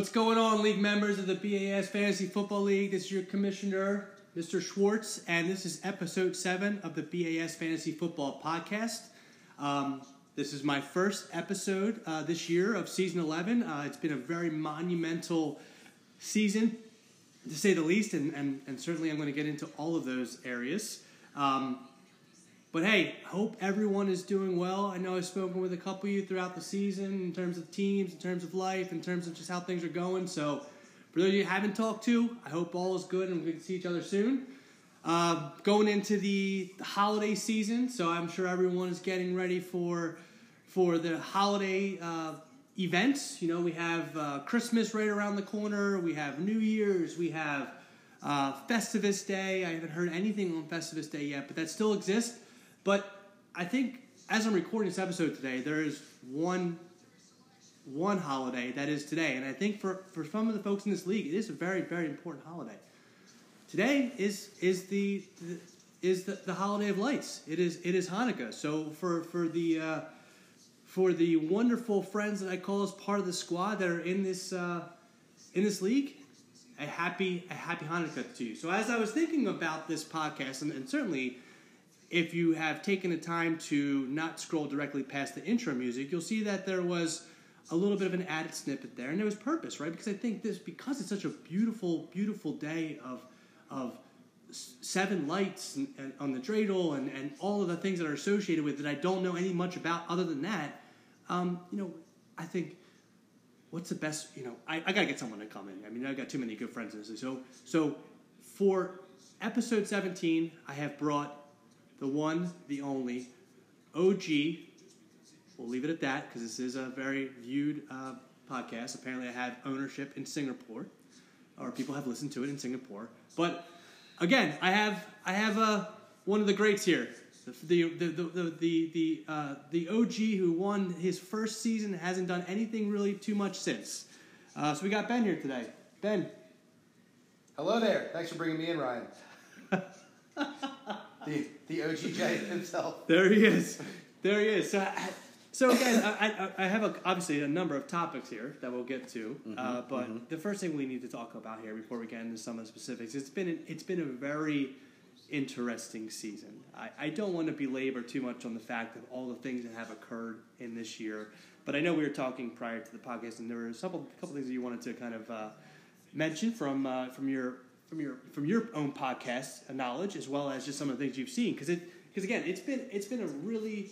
What's going on, league members of the BAS Fantasy Football League? This is your commissioner, Mr. Schwartz, and this is episode seven of the BAS Fantasy Football Podcast. Um, this is my first episode uh, this year of season 11. Uh, it's been a very monumental season, to say the least, and, and, and certainly I'm going to get into all of those areas. Um, but hey, hope everyone is doing well. I know I've spoken with a couple of you throughout the season in terms of teams, in terms of life, in terms of just how things are going. So, for those of you haven't talked to, I hope all is good and we can see each other soon. Uh, going into the, the holiday season, so I'm sure everyone is getting ready for for the holiday uh, events. You know, we have uh, Christmas right around the corner. We have New Year's. We have uh, Festivus Day. I haven't heard anything on Festivus Day yet, but that still exists. But I think as I'm recording this episode today, there is one one holiday that is today, and I think for, for some of the folks in this league, it is a very very important holiday. Today is is the, the is the, the holiday of lights. It is it is Hanukkah. So for for the uh, for the wonderful friends that I call as part of the squad that are in this uh, in this league, a happy a happy Hanukkah to you. So as I was thinking about this podcast, and, and certainly if you have taken the time to not scroll directly past the intro music, you'll see that there was a little bit of an added snippet there, and there was purpose, right? Because I think this, because it's such a beautiful, beautiful day of of seven lights and, and on the dreidel and, and all of the things that are associated with it, I don't know any much about other than that. Um, you know, I think what's the best? You know, I, I gotta get someone to come in. I mean, I've got too many good friends in this. So, so for episode seventeen, I have brought the one, the only, OG. We'll leave it at that because this is a very viewed uh, podcast. Apparently, I have ownership in Singapore, or people have listened to it in Singapore. But again, I have I have uh, one of the greats here, the the the the the the, uh, the OG who won his first season hasn't done anything really too much since. Uh, so we got Ben here today. Ben. Hello there. Thanks for bringing me in, Ryan. the the OGJ himself. There he is. There he is. So, I, so again, I, I, I have a, obviously a number of topics here that we'll get to. Mm-hmm, uh, but the first thing we need to talk about here before we get into some of the specifics, it's been it's been a very interesting season. I, I don't want to belabor too much on the fact of all the things that have occurred in this year, but I know we were talking prior to the podcast, and there were a couple couple things that you wanted to kind of uh, mention from uh, from your from your from your own podcast knowledge as well as just some of the things you've seen because it because again it's been it's been a really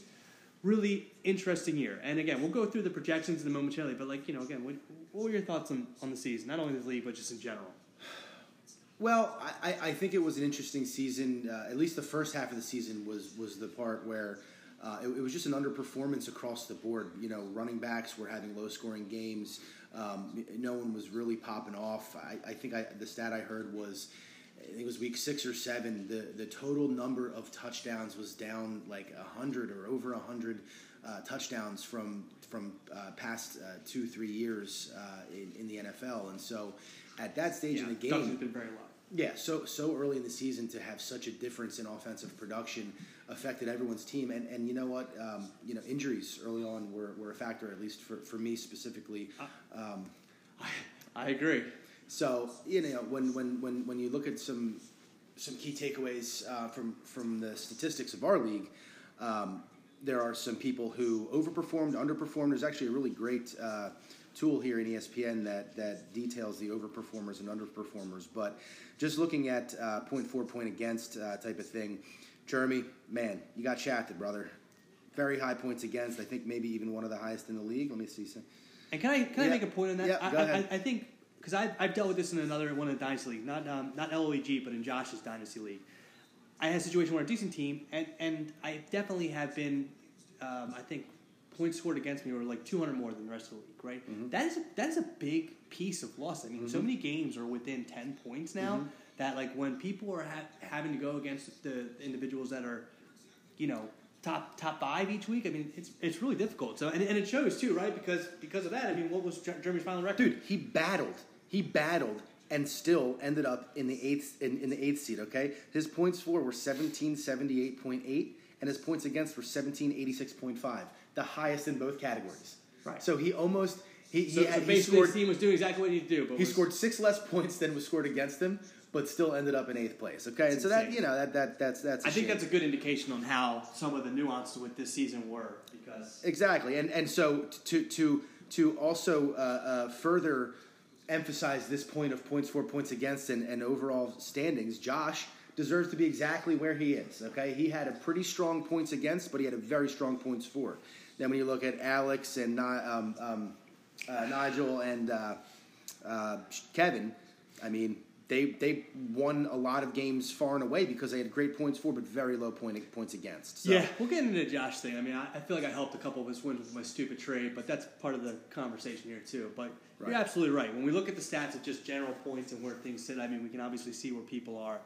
really interesting year and again we'll go through the projections in a momentarily but like you know again what, what were your thoughts on, on the season not only the league but just in general Well, I, I think it was an interesting season. Uh, at least the first half of the season was was the part where uh, it, it was just an underperformance across the board. You know, running backs were having low scoring games. Um, no one was really popping off. I, I think I, the stat I heard was. I think it was week six or seven. The the total number of touchdowns was down like hundred or over hundred uh, touchdowns from from uh, past uh, two three years uh, in, in the NFL. And so, at that stage in the game, been very low yeah, so so early in the season to have such a difference in offensive production affected everyone's team, and and you know what, um, you know injuries early on were, were a factor at least for, for me specifically. Um, I agree so you know when when when when you look at some some key takeaways uh, from from the statistics of our league. Um, there are some people who overperformed, underperformed. There's actually a really great uh, tool here in ESPN that that details the overperformers and underperformers. But just looking at uh, point for, point against uh, type of thing, Jeremy, man, you got shafted, brother. Very high points against. I think maybe even one of the highest in the league. Let me see. some- And can I can I make a point on that? Yeah, I, go I, ahead. I I think because I've, I've dealt with this in another one of the dynasty league, not um, not LOEG, but in Josh's dynasty league. I had a situation where a decent team, and and I definitely have been, um, I think, points scored against me were like 200 more than the rest of the league. Right? Mm-hmm. That is a, that is a big piece of loss. I mean, so many games are within 10 points now Mm-hmm. that like when people are ha- having to go against the individuals that are, you know. Top top five each week. I mean, it's it's really difficult. So and, and it shows too, right? Because because of that. I mean, what was Jer- Jeremy's final record? dude he battled he battled and still ended up in the eighth in, in the eighth seed okay his points for were 1778.8 and his points against were 1786.5 the highest in both categories Right. so he almost He, he, So, had- so he basically, scored his team was doing exactly what he needed to do. But he was- scored six less points than was scored against him, but still ended up in eighth place. Okay, and so that you know that that that's that's. I think shame. that's a good indication on how some of the nuances with this season were because Exactly, and and so to to to also uh, uh, further emphasize this point of points for, points against, and, and overall standings, Josh deserves to be exactly where he is. Okay, he had a pretty strong points against, but he had a very strong points for. Then when you look at Alex and um, um, uh, Nigel and uh, uh, Kevin, I mean. They, they won a lot of games far and away because they had great points for, but very low point, points against. So, yeah, we'll get into the Josh thing. I mean, I, I feel like I helped a couple of his wins with my stupid trade, but that's part of the conversation here too. But Right. you're absolutely right. When we look at the stats of just general points and where things sit, I mean, we can obviously see where people are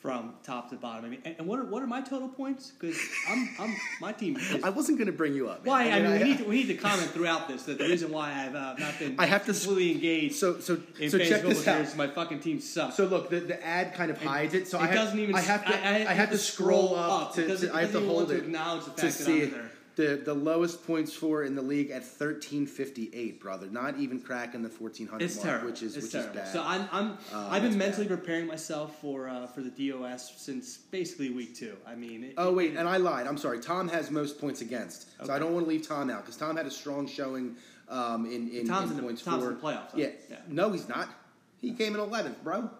from top to bottom. I mean, and, and what are what are my total points? Because I'm I'm my team. Is, I wasn't going to bring you up. why? I mean, we need to we need to comment throughout this that the reason why I've uh, not been I have to completely engaged So so in so check this out. is my fucking team sucks. So look, the, the ad kind of hides it. So it I doesn't even. I have to I, I I, have to scroll up, It to, to I have to hold it to acknowledge the to fact that I'm see there. The the lowest points for in the league at thirteen fifty eight, brother. Not even cracking the fourteen hundred mark, terrible. which is it's which terrible. is bad. So I'm, I'm Uh, I've been mentally bad. preparing myself for uh, for the DOS since basically week two. I mean, it, Oh it- wait, and I lied. I'm sorry. Tom has most points against, so I don't want to leave Tom out because Tom had a strong showing um, in in, Tom's in in the- points Tom's for. in the playoffs. Yeah. Yeah. no, he's not. He came in eleventh, bro.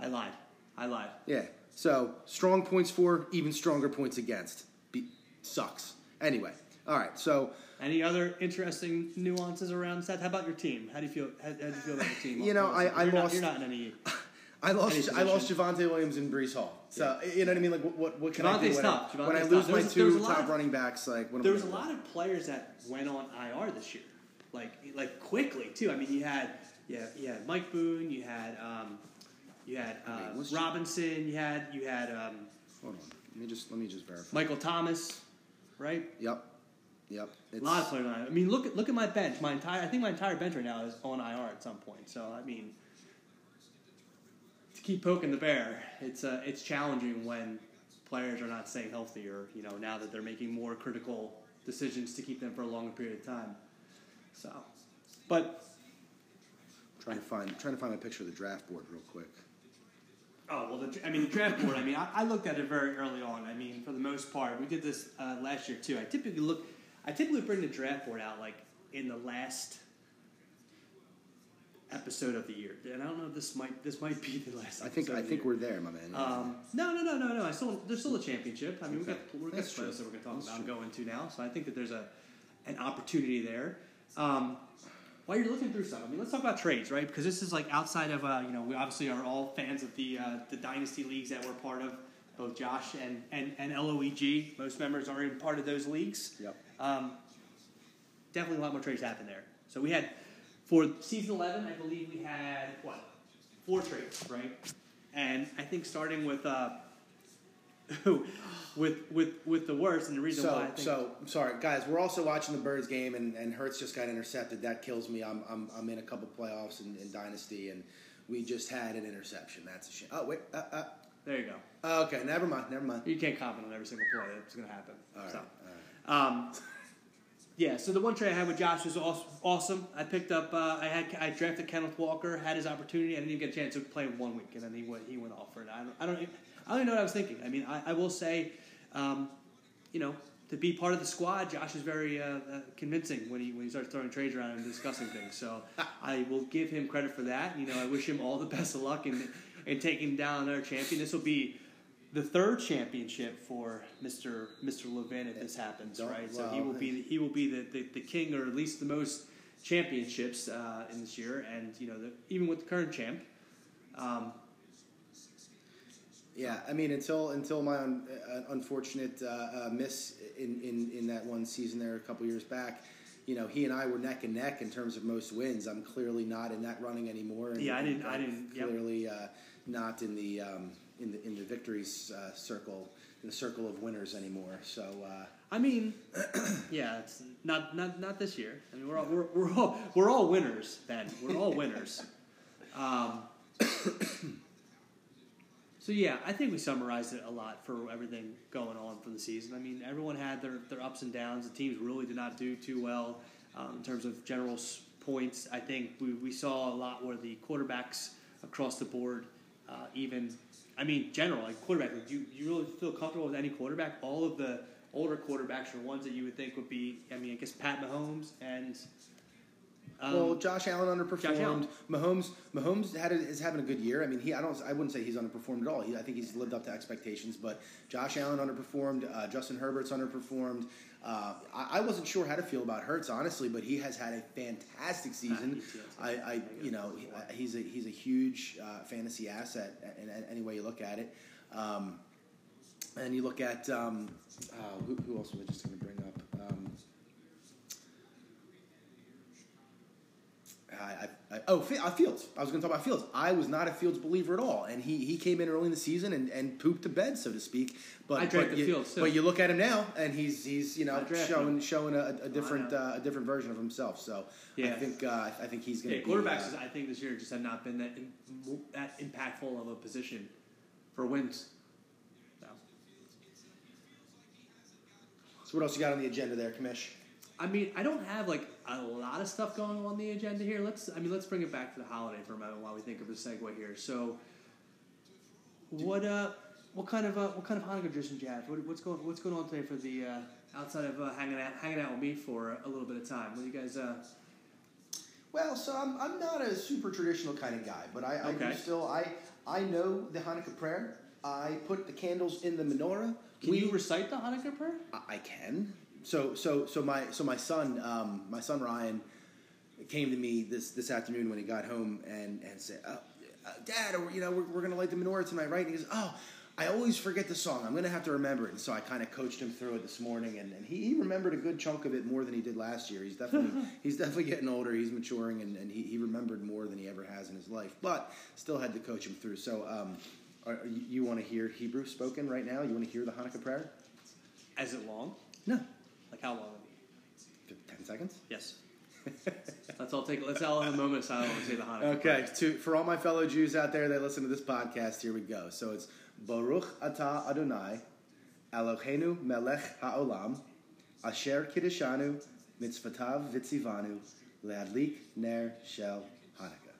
I lied. I lied. Yeah. So strong points for, even stronger points against. Be- sucks. Anyway, all right. So Any other interesting nuances around that? How about your team? How do you feel? How, how do you feel about your team? You know, I- I you're not, lost- you're not in any. I lost. I lost Javonte Williams and Breece Hall. So you know what I mean? Like, what what, can I do when. I, when I lose my There was- there was two top of- running backs? Like, what There was a lot of players that went on IR this year, like like quickly too. I mean, you had yeah, you had Mike Boone, you had um, you had uh, Wait, Robinson, you had you had um, Hold on. Let me just let me just verify. Michael Thomas, right? Yep. Yep. It's, A lot of players on IR. I mean, look at look at my bench. My entire I think my entire bench right now is on IR at some point. So I mean, to keep poking the bear, it's uh, it's challenging when players are not staying healthy, or you know now that they're making more critical decisions to keep them for a longer period of time. So, but trying to find trying to find my picture of the draft board real quick. Oh well, the, I mean the draft board. I mean, I, I looked at it very early on. I mean, for the most part, we did this uh, last year too. I typically look, I typically bring the draft board out like in the last episode of the year, and I don't know if this might this might be the last. I think I think we're there, my man. Um, no, no, no, no, no. I still there's still a championship. I mean, Okay. we got we got playoffs that we're going to talk That's about. I'm true. going to now, so I think that there's a an opportunity there. Um, while you're looking through some, I mean, let's talk about trades, right? Because this is like outside of uh, you know we obviously are all fans of the uh, the dynasty leagues that we're part of. Both Josh and, and, and LOEG, most members are in part of those leagues. Yep. Um, definitely a lot more trades happened there. So we had for season eleven, I believe we had what four trades, right? And I think starting with uh, with with with the worst, and the reason why I So, think so I'm sorry, guys. We're also watching the Birds game, and, and Hurts just got intercepted. That kills me. I'm I'm, I'm in a couple playoffs in, in Dynasty, and we just had an interception. That's a shame. Oh wait, uh, uh, there you go. uh, okay, never mind, never mind. You can't comment on every single play that's going to happen. All right, so. all right. Um, yeah, so the one trade I had with Josh was awesome. I picked up, uh, I had, I drafted Kenneth Walker, had his opportunity. I didn't even get a chance to play him one week, and then he went, he went off for it. I don't, I don't, I don't even know what I was thinking. I mean, I, I will say, um, you know, to be part of the squad, Josh is very uh, uh, convincing when he when he starts throwing trades around and discussing things. So I will give him credit for that. You know, I wish him all the best of luck in in taking down another champion. This will be the third championship for Mr. Mr. Levin if this happens, right? So he will be the, he will be the, the, the king or at least the most championships uh, in this year, and you know the, even with the current champ. Um, Yeah, I mean, until until my un, uh, unfortunate uh, uh, miss in, in, in that one season there a couple years back, you know, he and I were neck and neck in terms of most wins. I'm clearly not in that running anymore. and- Yeah, I didn't- I didn't- yep. Clearly, uh, not in the um, in the in the victories uh, circle, in the circle of winners anymore. So. Uh, I mean, yeah, it's not not not this year. I mean, we're all we're, we're all we're all winners. Ben, we're all winners. Um, so yeah, I think we summarized it a lot for everything going on for the season. I mean, everyone had their, their ups and downs. The teams really did not do too well um, in terms of general points. I think we, we saw a lot where the quarterbacks across the board, uh, even, I mean, general, like quarterback, like, do you, you really feel comfortable with any quarterback? All of the older quarterbacks are ones that you would think would be, I mean, I guess Pat Mahomes and. Um, well, Josh Allen underperformed. Josh Allen. Mahomes, Mahomes had a, is having a good year. I mean, he I don't I wouldn't say he's underperformed at all. He, I think he's lived up to expectations. But Josh Allen underperformed. Uh, Justin Herbert's underperformed. Uh, I, I wasn't sure how to feel about Hurts honestly, but he has had a fantastic season. I, I you know he's a he's a huge uh, fantasy asset in, in any way you look at it. Um, and you look at um, uh, who, who else was I just going to bring up? Um, I, I, I, oh, uh, Fields. I was going to talk about Fields. I was not a Fields believer at all, and he, he came in early in the season and, and pooped the bed, so to speak. But I but you, Fields, too. But you look at him now, and he's he's you know showing him. showing a, a different uh, a different version of himself. So I think uh, I think he's going Yeah, to be quarterbacks, uh, I think this year just have not been that in, that impactful of a position for wins. So, so what else you got on the agenda there, Kamish? I mean, I don't have like a lot of stuff going on the agenda here. Let's, I mean, let's bring it back to the holiday for a moment while we think of a segue here. So, what uh, what kind of uh, what kind of Hanukkah tradition do you have? What, what's going What's going on today for the uh, outside of uh, hanging out hanging out with me for a little bit of time? What do you guys? Uh, Well, so I'm, I'm not a super traditional kind of guy, but I, I Okay. do still I I know the Hanukkah prayer. I put the candles in the menorah. can you recite the Hanukkah prayer? I- I can. So so so my so my son um, my son Ryan came to me this this afternoon when he got home and and said, uh, uh, "Dad, you know we're, we're going to light the menorah tonight, right?" And he goes, "Oh." I always forget the song. I'm going to have to remember it. And so I kind of coached him through it this morning, and, and he, he remembered a good chunk of it more than he did last year. He's definitely he's definitely getting older. He's maturing, and, and he, he remembered more than he ever has in his life. But still had to coach him through. So um, are, you, you want to hear Hebrew spoken right now? You want to hear the Hanukkah prayer? Is it long? No, Like how long? ten seconds. Yes. let's all take. Let's all have a moment of silence and say the Hanukkah. Okay, to for all my fellow Jews out there that listen to this podcast, here we go. So it's Baruch Atah Adonai, Eloheinu Melech Haolam, Asher Kiddishanu, Mitzvatav Vitzivanu, Leadlik Ner Shel Hanukkah.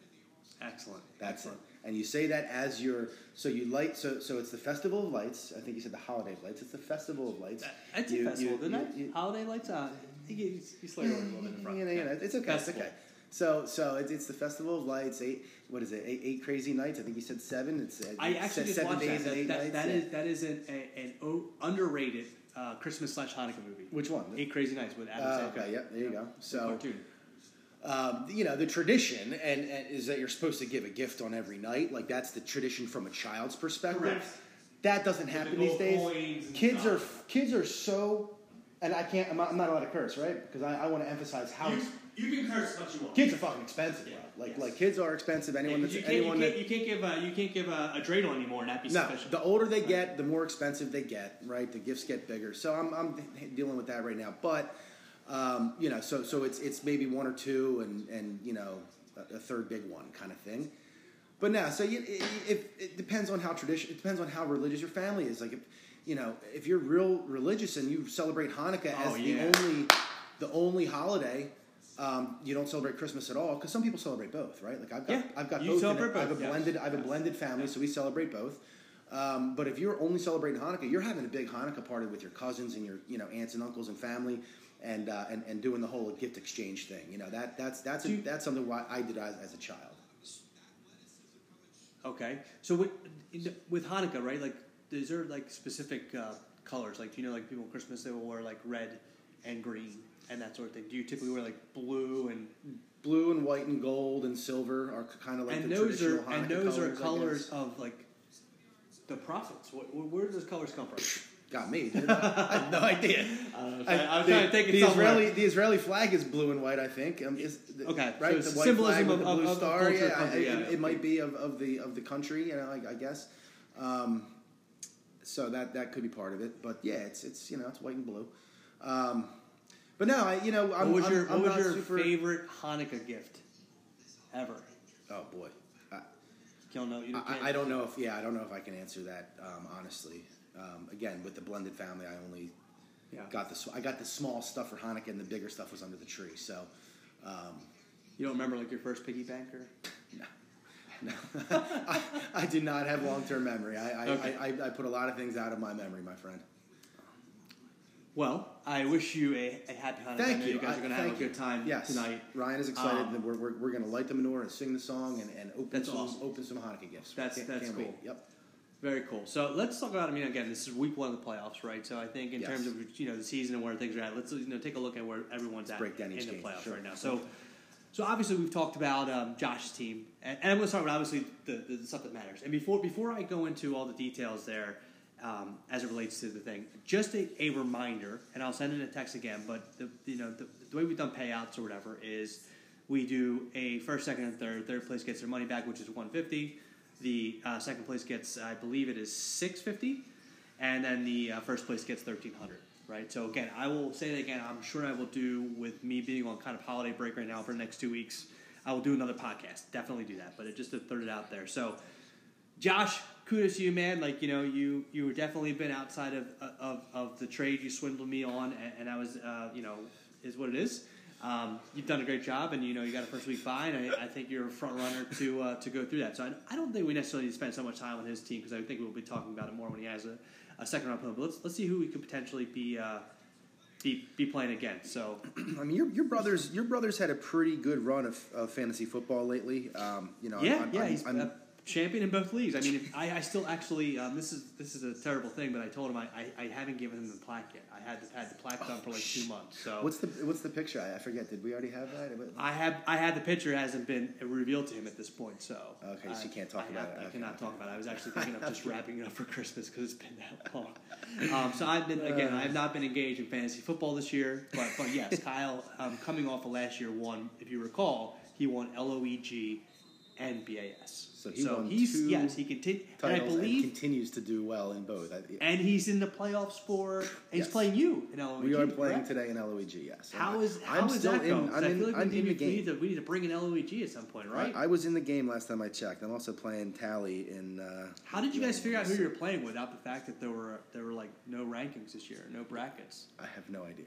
Excellent. That's Excellent. it. And you say that as your so you light so so it's the festival of lights. I think you said the holiday of lights. It's the festival of lights. You- a festival, you- didn't you- I? you- Holiday lights. Uh, you, you, you slid over a little bit in front. you know, you know, Yeah. it's okay. Festival. It's okay. So, so it's, it's the festival of lights. Eight, what is it? Eight, eight crazy nights. I think you said seven. It's uh, I actually just seven watched days that. and eight That, nights. that yeah. is that is an, a, an underrated uh, Christmas slash Hanukkah movie. which one? Eight Crazy Nights with Adam Uh, Sandler. okay, yeah, there you go. So, cartoon. Um, you know, the tradition and, and is that you're supposed to give a gift on every night. Like that's the tradition from a child's perspective. Correct. That doesn't happen these days. and Kids are kids are so, and I can't. I'm not, I'm not allowed to curse, right? Because I, I want to emphasize how ex- you can curse as much you want. kids are fucking expensive, Yeah, bro. Like yes. like kids are expensive. Anyone that's you, can't, anyone you, that can't, you can't give a, you can't give a, a dreidel anymore and that be No, sufficient. the older they get, the more expensive they get, right? The gifts get bigger. So I'm, I'm dealing with that right now. But um, you know, so so it's it's maybe one or two, and and you know, a, a third big one kind of thing. But now, so you, it, it, it depends on how tradition. It depends on how religious your family is. Like if you know, if you're real religious and you celebrate Hanukkah Oh, as yeah. the only the only holiday. Um, you don't celebrate Christmas at all because some people celebrate both, right? Like I've got, Yeah, I've got you both. it. I have both, a yes. blended, I have a blended family, so we celebrate both. Um, but if you're only celebrating Hanukkah, you're having a big Hanukkah party with your cousins and your you know aunts and uncles and family, and uh, and, and doing the whole gift exchange thing. You know that that's that's a, you- that's something why I did as, as a child. Okay, so with with Hanukkah, right? Like, is there like specific uh, colors? Like, do you know, like people on Christmas they will wear like red and green and that sort of thing. Do you typically wear like blue and Blue and white and gold and silver are kind of like and the those traditional are Hanukkah and those colors, are colors of like the prophets. Where, where do those colors come from? Got me. dude. I have no idea. I don't know. I, I was the, trying to think the it somewhere. Israeli the Israeli flag is blue and white. I think. Um, is, Okay, right. it's the white symbolism flag with of- the blue of- of star. culture, yeah, country, I- yeah. It, it might be of, of the of the country. You know, I, I guess. Um, so that that could be part of it. But yeah, it's it's you know it's white and blue. Um, but no, I you know I'm, what was I'm, your I'm what was your super. favorite Hanukkah gift ever? Oh boy. I, You don't know. You I, I don't know if yeah I don't know if I can answer that um, honestly. Um, again, with the blended family, I only Yeah. got the I got the small stuff for Hanukkah, and the bigger stuff was under the tree. So, um, You don't remember like your first piggy bank or? No, I, I do not have long term memory. I I, Okay. I, I put a lot of things out of my memory, my friend. Well, I wish you a, a happy Hanukkah. Thank you. you guys are going to have a good time yes. tonight. Ryan is excited Um, that we're, we're, we're going to light the menorah and sing the song and, and open some awesome. open some Hanukkah gifts. That's- Can't- that's can't cool. wait. Yep. Very cool. So let's talk about. I mean, again, this is week one of the playoffs, right? So I think in Yes. terms of you know the season and where things are at, let's you know take a look at where everyone's at break down in the game. playoffs Sure. right now. So, so obviously we've talked about um, Josh's team, and, and I'm going to start with obviously the, the, the stuff that matters. And before before I go into all the details there, um, as it relates to the thing, just a, a reminder, and I'll send in a text again. But the you know the, the way we've done payouts or whatever is we do a first, second, and third. Third place gets their money back, which is 150. The uh, second place gets, I believe it is 650, and then the uh, first place gets 1300. Right. So again, I will say that again. I'm sure I will do with me being on kind of holiday break right now for the next two weeks. I will do another podcast. Definitely do that. But it just to throw it out there. So, Josh, kudos to you, man. Like you know, you you definitely been outside of of, of the trade you swindled me on, and, and I was uh, you know is what it is. Um, you've done a great job, and you know you got a first week bye, and I, I think you're a front runner to uh, to go through that. So I, I don't think we necessarily need to spend so much time on his team because I think we'll be talking about it more when he has a, a second round opponent. But let's let's see who we could potentially be uh, be be playing against. So I mean, your, your brothers your brothers had a pretty good run of, of fantasy football lately. Um, you know, yeah, I'm, yeah, I'm, he's I'm, a champion in both leagues. I mean, if, I, I still actually um, this is this is a terrible thing, but I told him I, I, I haven't given him the plaque yet. I had had the plaque done for like two months. So What's the what's the picture? I, I forget. Did we already have that? I have I had the picture hasn't been revealed to him at this point. So Okay, so you I- can't talk I about have- it. I Okay, cannot okay. talk about it. I was actually thinking of just wrapping it up for Christmas because it's been that long. Um, so I've been again. I have not been engaged in fantasy football this year, but but yes, Kyle, um, coming off of last year, won. If you recall, he won LOEG and BAS. So he won he's two yes he continued, and I titles and believe, continues to do well in both. I, and he's in the playoffs for. And he's playing you in LOEG. we are playing correct? today in LOEG. Yes. How is how I'm is still that in. going? I'm I in. feel like I'm we, in need, the we need game. to we need to bring an LOEG at some point, right? I, I was in the game last time I checked. I'm also playing Tally in. Uh, How did you guys figure out who you were playing without the fact that there were there were like no rankings this year, no brackets? I have no idea.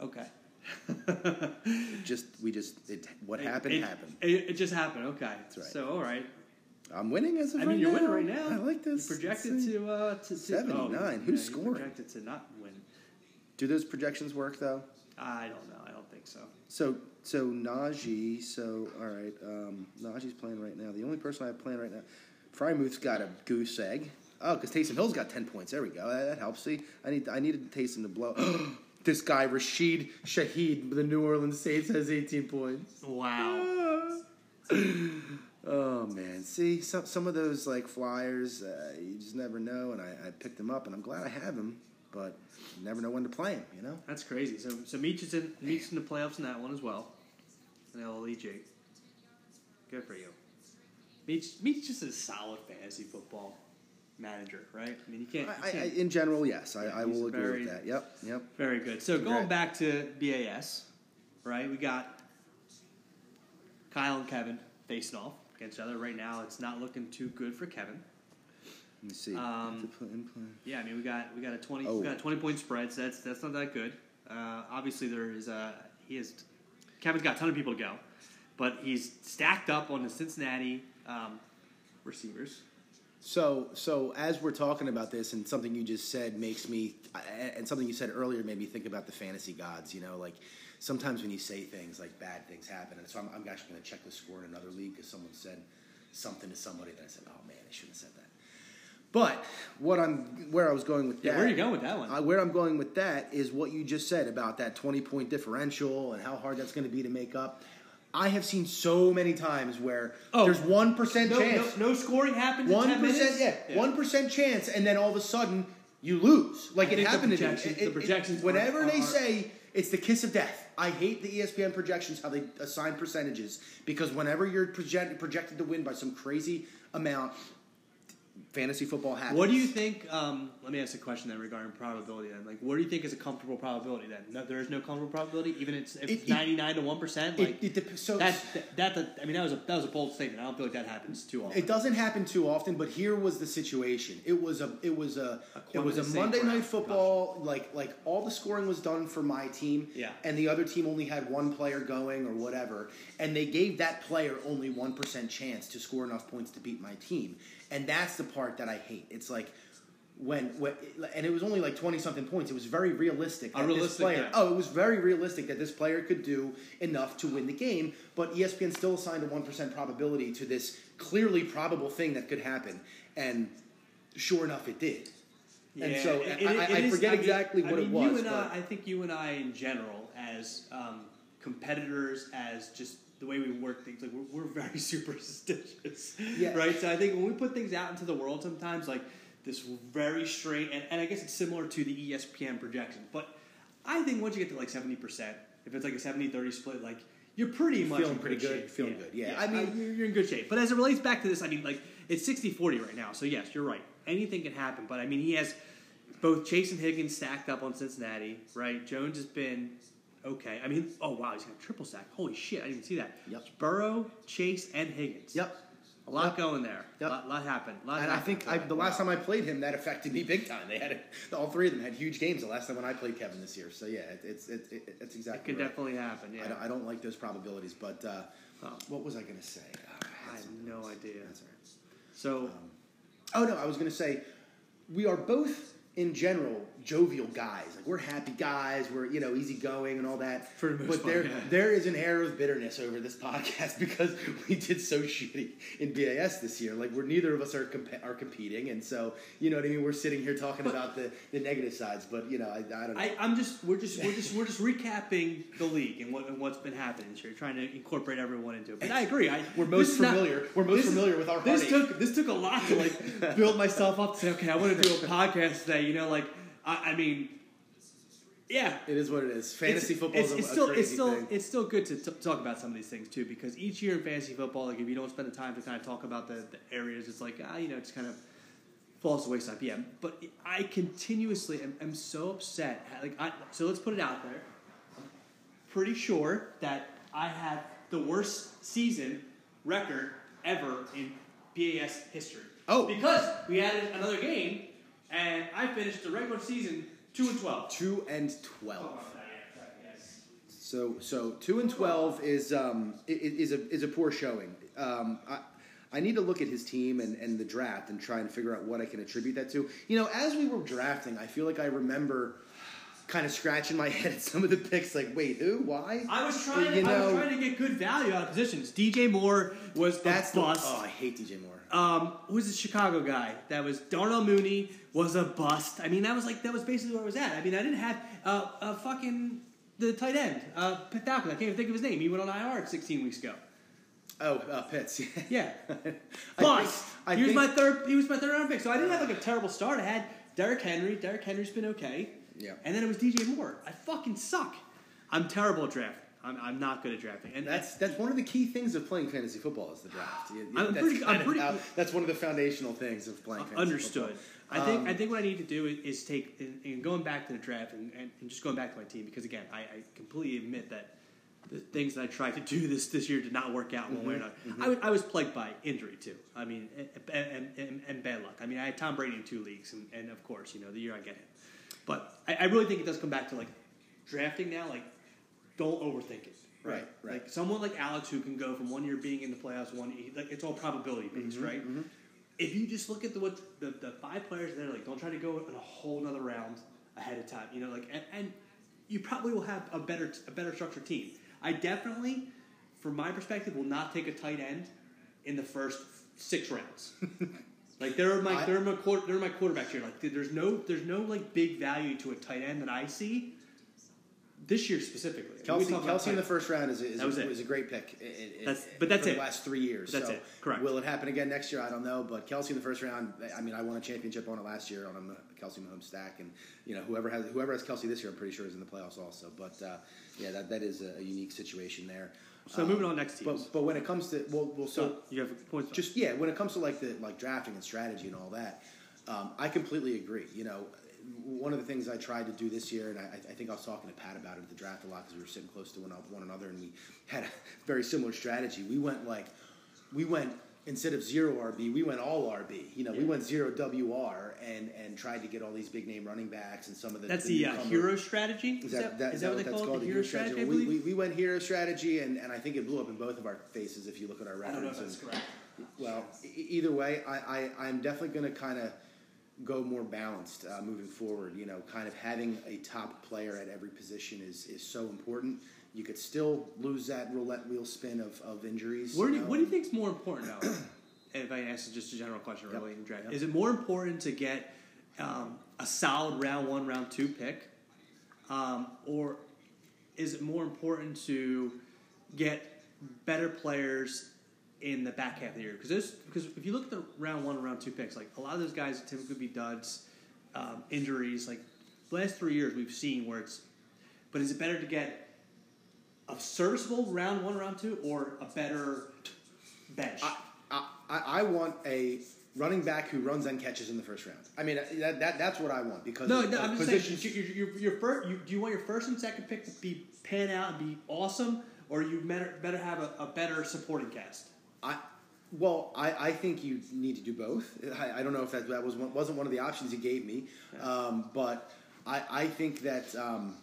Okay. It just we just it. What happened it, happened. It, it just happened. Okay. That's right. So all right. I'm winning as of I right mean, you're now. winning right now. I like this. You projected to uh to, to 79. oh, Who's yeah, scoring? Projected to not win. Do those projections work though? I don't know. I don't think so. So so Najee. So all right. Um, Najee's playing right now. The only person I have playing right now. Frymouth's got a goose egg. Oh, because Taysom Hill's got ten points. There we go. That, that helps. See, I need I needed Taysom to blow. this guy Rashid Shaheed, the New Orleans Saints has eighteen points. Wow. Oh man, see some some of those like flyers, uh, you just never know. And I, I picked them up, and I'm glad I have them, but you never know when to play them. You know. That's crazy. So so Meach is in Meach in the playoffs in that one as well. In LLEG. Good for you. Meach Meach just a solid fantasy football manager, right? I mean you can't, you I, I, in general, yes, I, Yeah, I will agree very- with that. Yep, yep. Very good. So Congrats. going back to BAS, right? We got Kyle and Kevin facing off against each other. Right now, it's not looking too good for Kevin. Let me see. Um, To put in play. Yeah, I mean we got we got a twenty Oh. we got a twenty point spread. So that's that's not that good. Uh, obviously, there is a he is Kevin's got a ton of people to go, but he's stacked up on the Cincinnati um, receivers. So, so as we're talking about this, and something you just said makes me, and something you said earlier made me think about the fantasy gods. You know, like sometimes when you say things, like bad things happen, and so I'm, I'm actually going to check the score in another league because someone said something to somebody that I said, "Oh man, I shouldn't have said that." But what I'm, where I was going with Yeah, that, where are you going with that one? I, where I'm going with that is what you just said about that 20 point differential and how hard that's going to be to make up. I have seen so many times where Oh. there's one percent no, chance no, no scoring happens. one 10 minutes? percent, yeah, one chance, and then all of a sudden you lose. Like I it the happened to me. projections- It- the it- projections whenever are- they are- say it's the kiss of death, I hate the ESPN projections how they assign percentages because whenever you're project, projected to win by some crazy amount, fantasy football happens. What do you think? Um, let me ask a question then regarding probability. Then, like, what do you think is a comfortable probability? Then, no, there is no comfortable probability, even if It- it's it- ninety nine to one percent. Like It, it so that, that, that, I mean, that was a that was a bold statement. I don't feel like that happens too often. It doesn't happen too often, but here was the situation. It was a it was a, A it was a Monday night football. Like like all the scoring was done for my team, Yeah. and the other team only had one player going or whatever, and they gave that player only one percent chance to score enough points to beat my team, and that's the part that I hate. It's like. When, when and it was only like twenty something points. It was very realistic. That this player, yeah. oh, it was very realistic that this player could do enough to win the game, but ESPN still assigned a 1% probability to this clearly probable thing that could happen. And sure enough, it did. Yeah, and so it- I, it- I, it I is- forget mean- exactly I what mean, it was. You and I, I think you and I, in general, as um, competitors, as just the way we work things, like we're, we're very superstitious, Yeah. right? So I think when we put things out into the world, sometimes like this very straight, and, and I guess it's similar to the ESPN projections, but I think once you get to like seventy percent, if it's like a 70-30 split, like you're pretty much Feeling in pretty good, shape. feeling good, yeah. I I mean- mean, you're, you're in good shape. But as it relates back to this, I mean, like it's 60-40 right now. So yes, you're right. Anything can happen. But I mean, he has both Chase and Higgins stacked up on Cincinnati, right? Jones has been okay. I mean, oh wow, he's got a triple sack. Holy shit, I didn't even see that. Yep. Burrow, Chase, and Higgins. Yep. A lot Yep. going there. Yep. lot, lot happened. Lot And I think I, the last time I played him, that affected me big time. They had it all three of them had huge games the last time when I played Kevin this year. So yeah, it, it's it, it, it's it exactly could right. definitely happen. Yeah. I, don't, I don't like those probabilities, but uh, Oh. what was I going to say? Oh, I had have no else. idea. That's all right. So Oh no, I was going to say we are both in general jovial guys. Like we're happy guys. We're you know easygoing and all that. For the most but part, there yeah. there is an air of bitterness over this podcast because we did so shitty in BAS this year. Like we're neither of us are comp- are competing, and so you know what I mean. We're sitting here talking But- about the, the negative sides, but you know I, I don't know. I, I'm just we're just we're just we're just recapping the league and what and what's been happening this year, trying to incorporate everyone into it. But I agree. I, We're most is not- familiar- we're most this is- familiar with our This heartache. took this took a lot to like build myself up to say, okay, I want to do a podcast today. You know, like I, I mean, yeah. it is what it is. Fantasy football it's, is it's a still it's still thing. it's still good to t- talk about some of these things too because each year in fantasy football, like if you don't spend the time to kind of talk about the, the areas, it's like ah, you know, it's kind of falls to wayside. Yeah, but I continuously am, am so upset. Like, I, so let's put it out there. I'm pretty sure that I had the worst season record ever in BAS history. Oh. because we added another game, and I finished the regular season two and twelve. two and twelve. So so two and twelve is um i- i- is a is a poor showing. Um, I I need to look at his team and, and the draft and try and figure out what I can attribute that to. You know, as we were drafting, I feel like I remember kind of scratching my head at some of the picks. Like, wait, who? Why? I was trying. You I know- was trying to get good value out of positions. DJ Moore was That's a the bust. oh, I hate DJ Moore. Um, who's the Chicago guy? That was Darnell Mooney was a bust. I mean, that was like that was basically where I was at. I mean, I didn't have uh, a fucking the tight end, uh, I can't even think of his name. He went on IR 16 weeks ago. Oh, uh, Pitts. Yeah, bust. think- he was think- my third. He was my third round pick. So I didn't have like a terrible start. I had Derrick Henry. Derrick Henry's been okay. Yeah. And then it was DJ Moore. I fucking suck. I'm terrible at drafting. I'm, I'm not good at drafting. And That's that's one of the key things of playing fantasy football is the draft. I'm that's pretty- I'm pretty- how- that's one of the foundational things of playing. Fantasy Understood. football. I think Um, I think what I need to do is, is take and, and going back to the draft and, and, and just going back to my team because again I, I completely admit that the things that I tried to do this this year did not work out one way or Mm-hmm. I, was- I was plagued by injury too. I mean and, and, and, and bad luck. I mean I had Tom Brady in two leagues and, and of course you know the year I get him. But I, I really think it does come back to like drafting now. Like don't overthink it. Right, right. Like someone like Alex who can go from one year being in the playoffs, one like it's all probability based, Mm-hmm, right? If you just look at the what the, the five players there, like don't try to go in a whole another round ahead of time. You know, like and, and you probably will have a better a better structured team. I definitely, from my perspective, will not take a tight end in the first six rounds. like they're my I- they're my quarter, they're my quarterbacks here. Like there's no there's no like big value to a tight end that I see this year specifically. We Kelce, about Kelce in the first round is a, is, was a, it. is a great pick. i- i- That's- but that's it. the last three years. That's so it. Correct. Will it happen again next year? I don't know. But Kelce in the first round. I mean, I won a championship on it last year on a Kelce Mahomes stack, and you know whoever has whoever has Kelce this year, I'm pretty sure is in the playoffs also. But uh, yeah, that that is a, unique situation there. So moving on next teams. But but when it comes to well, well so so you have points. just yeah, when it comes to like the like drafting and strategy and all that, um, I completely agree. You know, one of the things I tried to do this year, and I, I think I was talking to Pat about it at the draft a lot because we were sitting close to one, one another, and we had a very similar strategy. We went like we went instead of zero RB, we went all RB. You know, we went zero WR and and tried to get all these big name running backs and some of the That's the, uh, hero strategy. is that, that, is that what they call it? called? The hero strategy, I we, believe. we, we went hero strategy, and, and I think it blew up in both of our faces if you look at our I don't know records. if that's and- correct. well, e- either way, I, I, I'm definitely going to kind of go more balanced uh, moving forward. You know, kind of having a top player at every position is, is so important. You could still lose that roulette wheel spin of, of injuries. What do you, know, what do you think is more important though? if I ask just a general question, Yep. really, in draft, Yep. is it more important to get um, a solid round one, round two pick, um, or is it more important to get better players in the back half of the year? Because because if you look at the round one, and round two picks, like a lot of those guys typically be duds, um, injuries. Like the last three years, we've seen where it's. But is it better to get a serviceable round one, round two, or a better bench? I, I, I I want a running back who runs and catches in the first round. I mean, that, that that's what I want because no, no, I'm just saying. Your, your, your first, you, do you want your first and second pick to be pan out and be awesome, or you better better have a, a better supporting cast? I, well, I, I think you need to do both. I, I don't know if that, that was one, wasn't one of the options he gave me, um, but I, I think that um,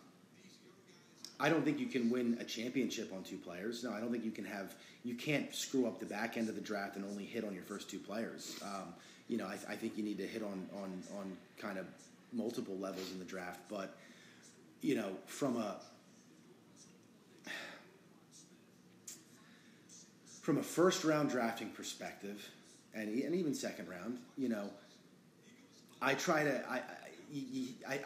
I don't think you can win a championship on two players. No, I don't think you can have you can't screw up the back end of the draft and only hit on your first two players. Um, you know, I, I think you need to hit on on on kind of multiple levels in the draft, but you know, from a from a first round drafting perspective, and, and even second round, you know, I try to. I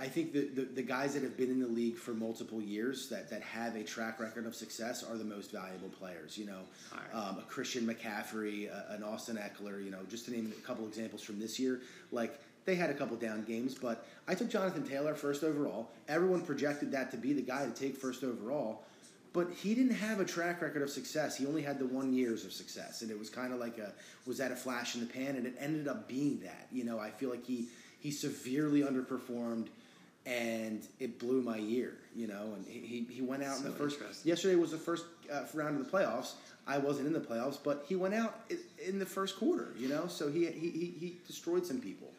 I think the, the, the guys that have been in the league for multiple years that, that have a track record of success are the most valuable players. You know, right. um, a Christian McCaffrey, a, an Austin Ekeler. You know, just to name a couple examples from this year. Like they had a couple down games, but I took Jonathan Taylor first overall. Everyone projected that to be the guy to take first overall. But he didn't have a track record of success. He only had the one years of success, and it was kind of like a was that a flash in the pan, and it ended up being that. You know, I feel like he he severely underperformed, and it blew my year. You know, and he he, went out in the first. Yesterday was the first uh, round of the playoffs. I wasn't in the playoffs, but he went out in the first quarter. You know, so he he he, he destroyed some people.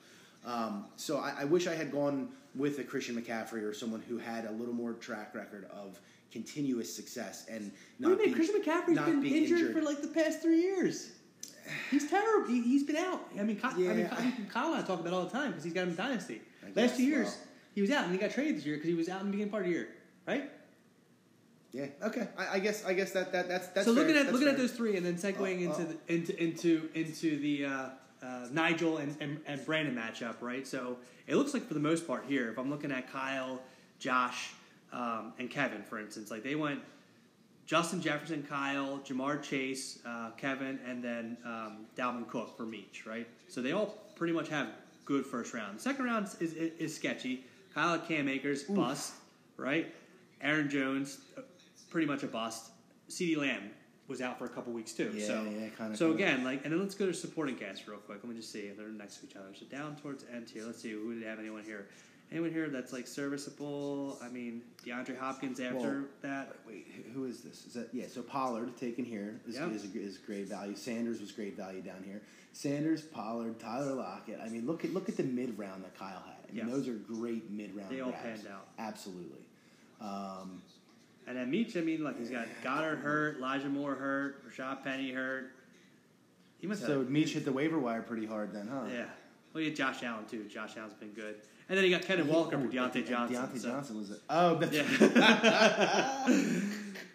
Um, so I, I wish I had gone with a Christian McCaffrey or someone who had a little more track record of continuous success and not What do you mean? being- Christian McCaffrey's not been being injured, for like the past three years. He's terrible. He, he's been out. I mean, Kyle, I mean, Kyle, and I talk about it all the time because he's got him in Dynasty. I Last guess, two years, well. he was out and he got traded this year because he was out in the beginning part of the year, right? Yeah. Okay. I, I guess. I guess that, that that's that's. so fair. looking at That's looking at those three and then segueing Uh, into uh. the, into into into the uh, uh, Nigel and, and and Brandon matchup, right? So it looks like for the most part here, if I'm looking at Kyle, Josh, um, and Kevin, for instance, like they went Justin Jefferson, Kyle, Ja'Marr Chase, uh, Kevin, and then um, Dalvin Cook for Meach, right? So they all pretty much have good first round. Second round is, is, is sketchy. Kyle Cam Akers, bust, right? Aaron Jones, uh, pretty much a bust. CeeDee Lamb was out for a couple weeks too. Yeah, so, yeah, kinda, so kinda. again, like, and then let's go to supporting cast real quick. Let me just see they're next to each other. So down towards end here. Let's see who did they have anyone here. Anyone here that's like serviceable? I mean, DeAndre Hopkins after Well, that. Wait, who- is this? Is that yeah? So Pollard taken here is, Yeah. is, a, is great value. Sanders was great value down here. Sanders, Pollard, Tyler Lockett. I mean, look at look at the mid round that Kyle had. I mean, Yeah. those are great mid round. They all grabs. panned out. Absolutely. Um, And then Meach, I mean, like he's got Goddard hurt, Elijah Moore hurt, Rashad Penny hurt. He must so have. Meach hit the waiver wire pretty hard then, huh? Yeah. Well, you had Josh Allen too. Josh Allen's been good. And then he got Kenneth Walker for Diontae Johnson. Diontae so. Johnson was it? Oh, that's Yeah.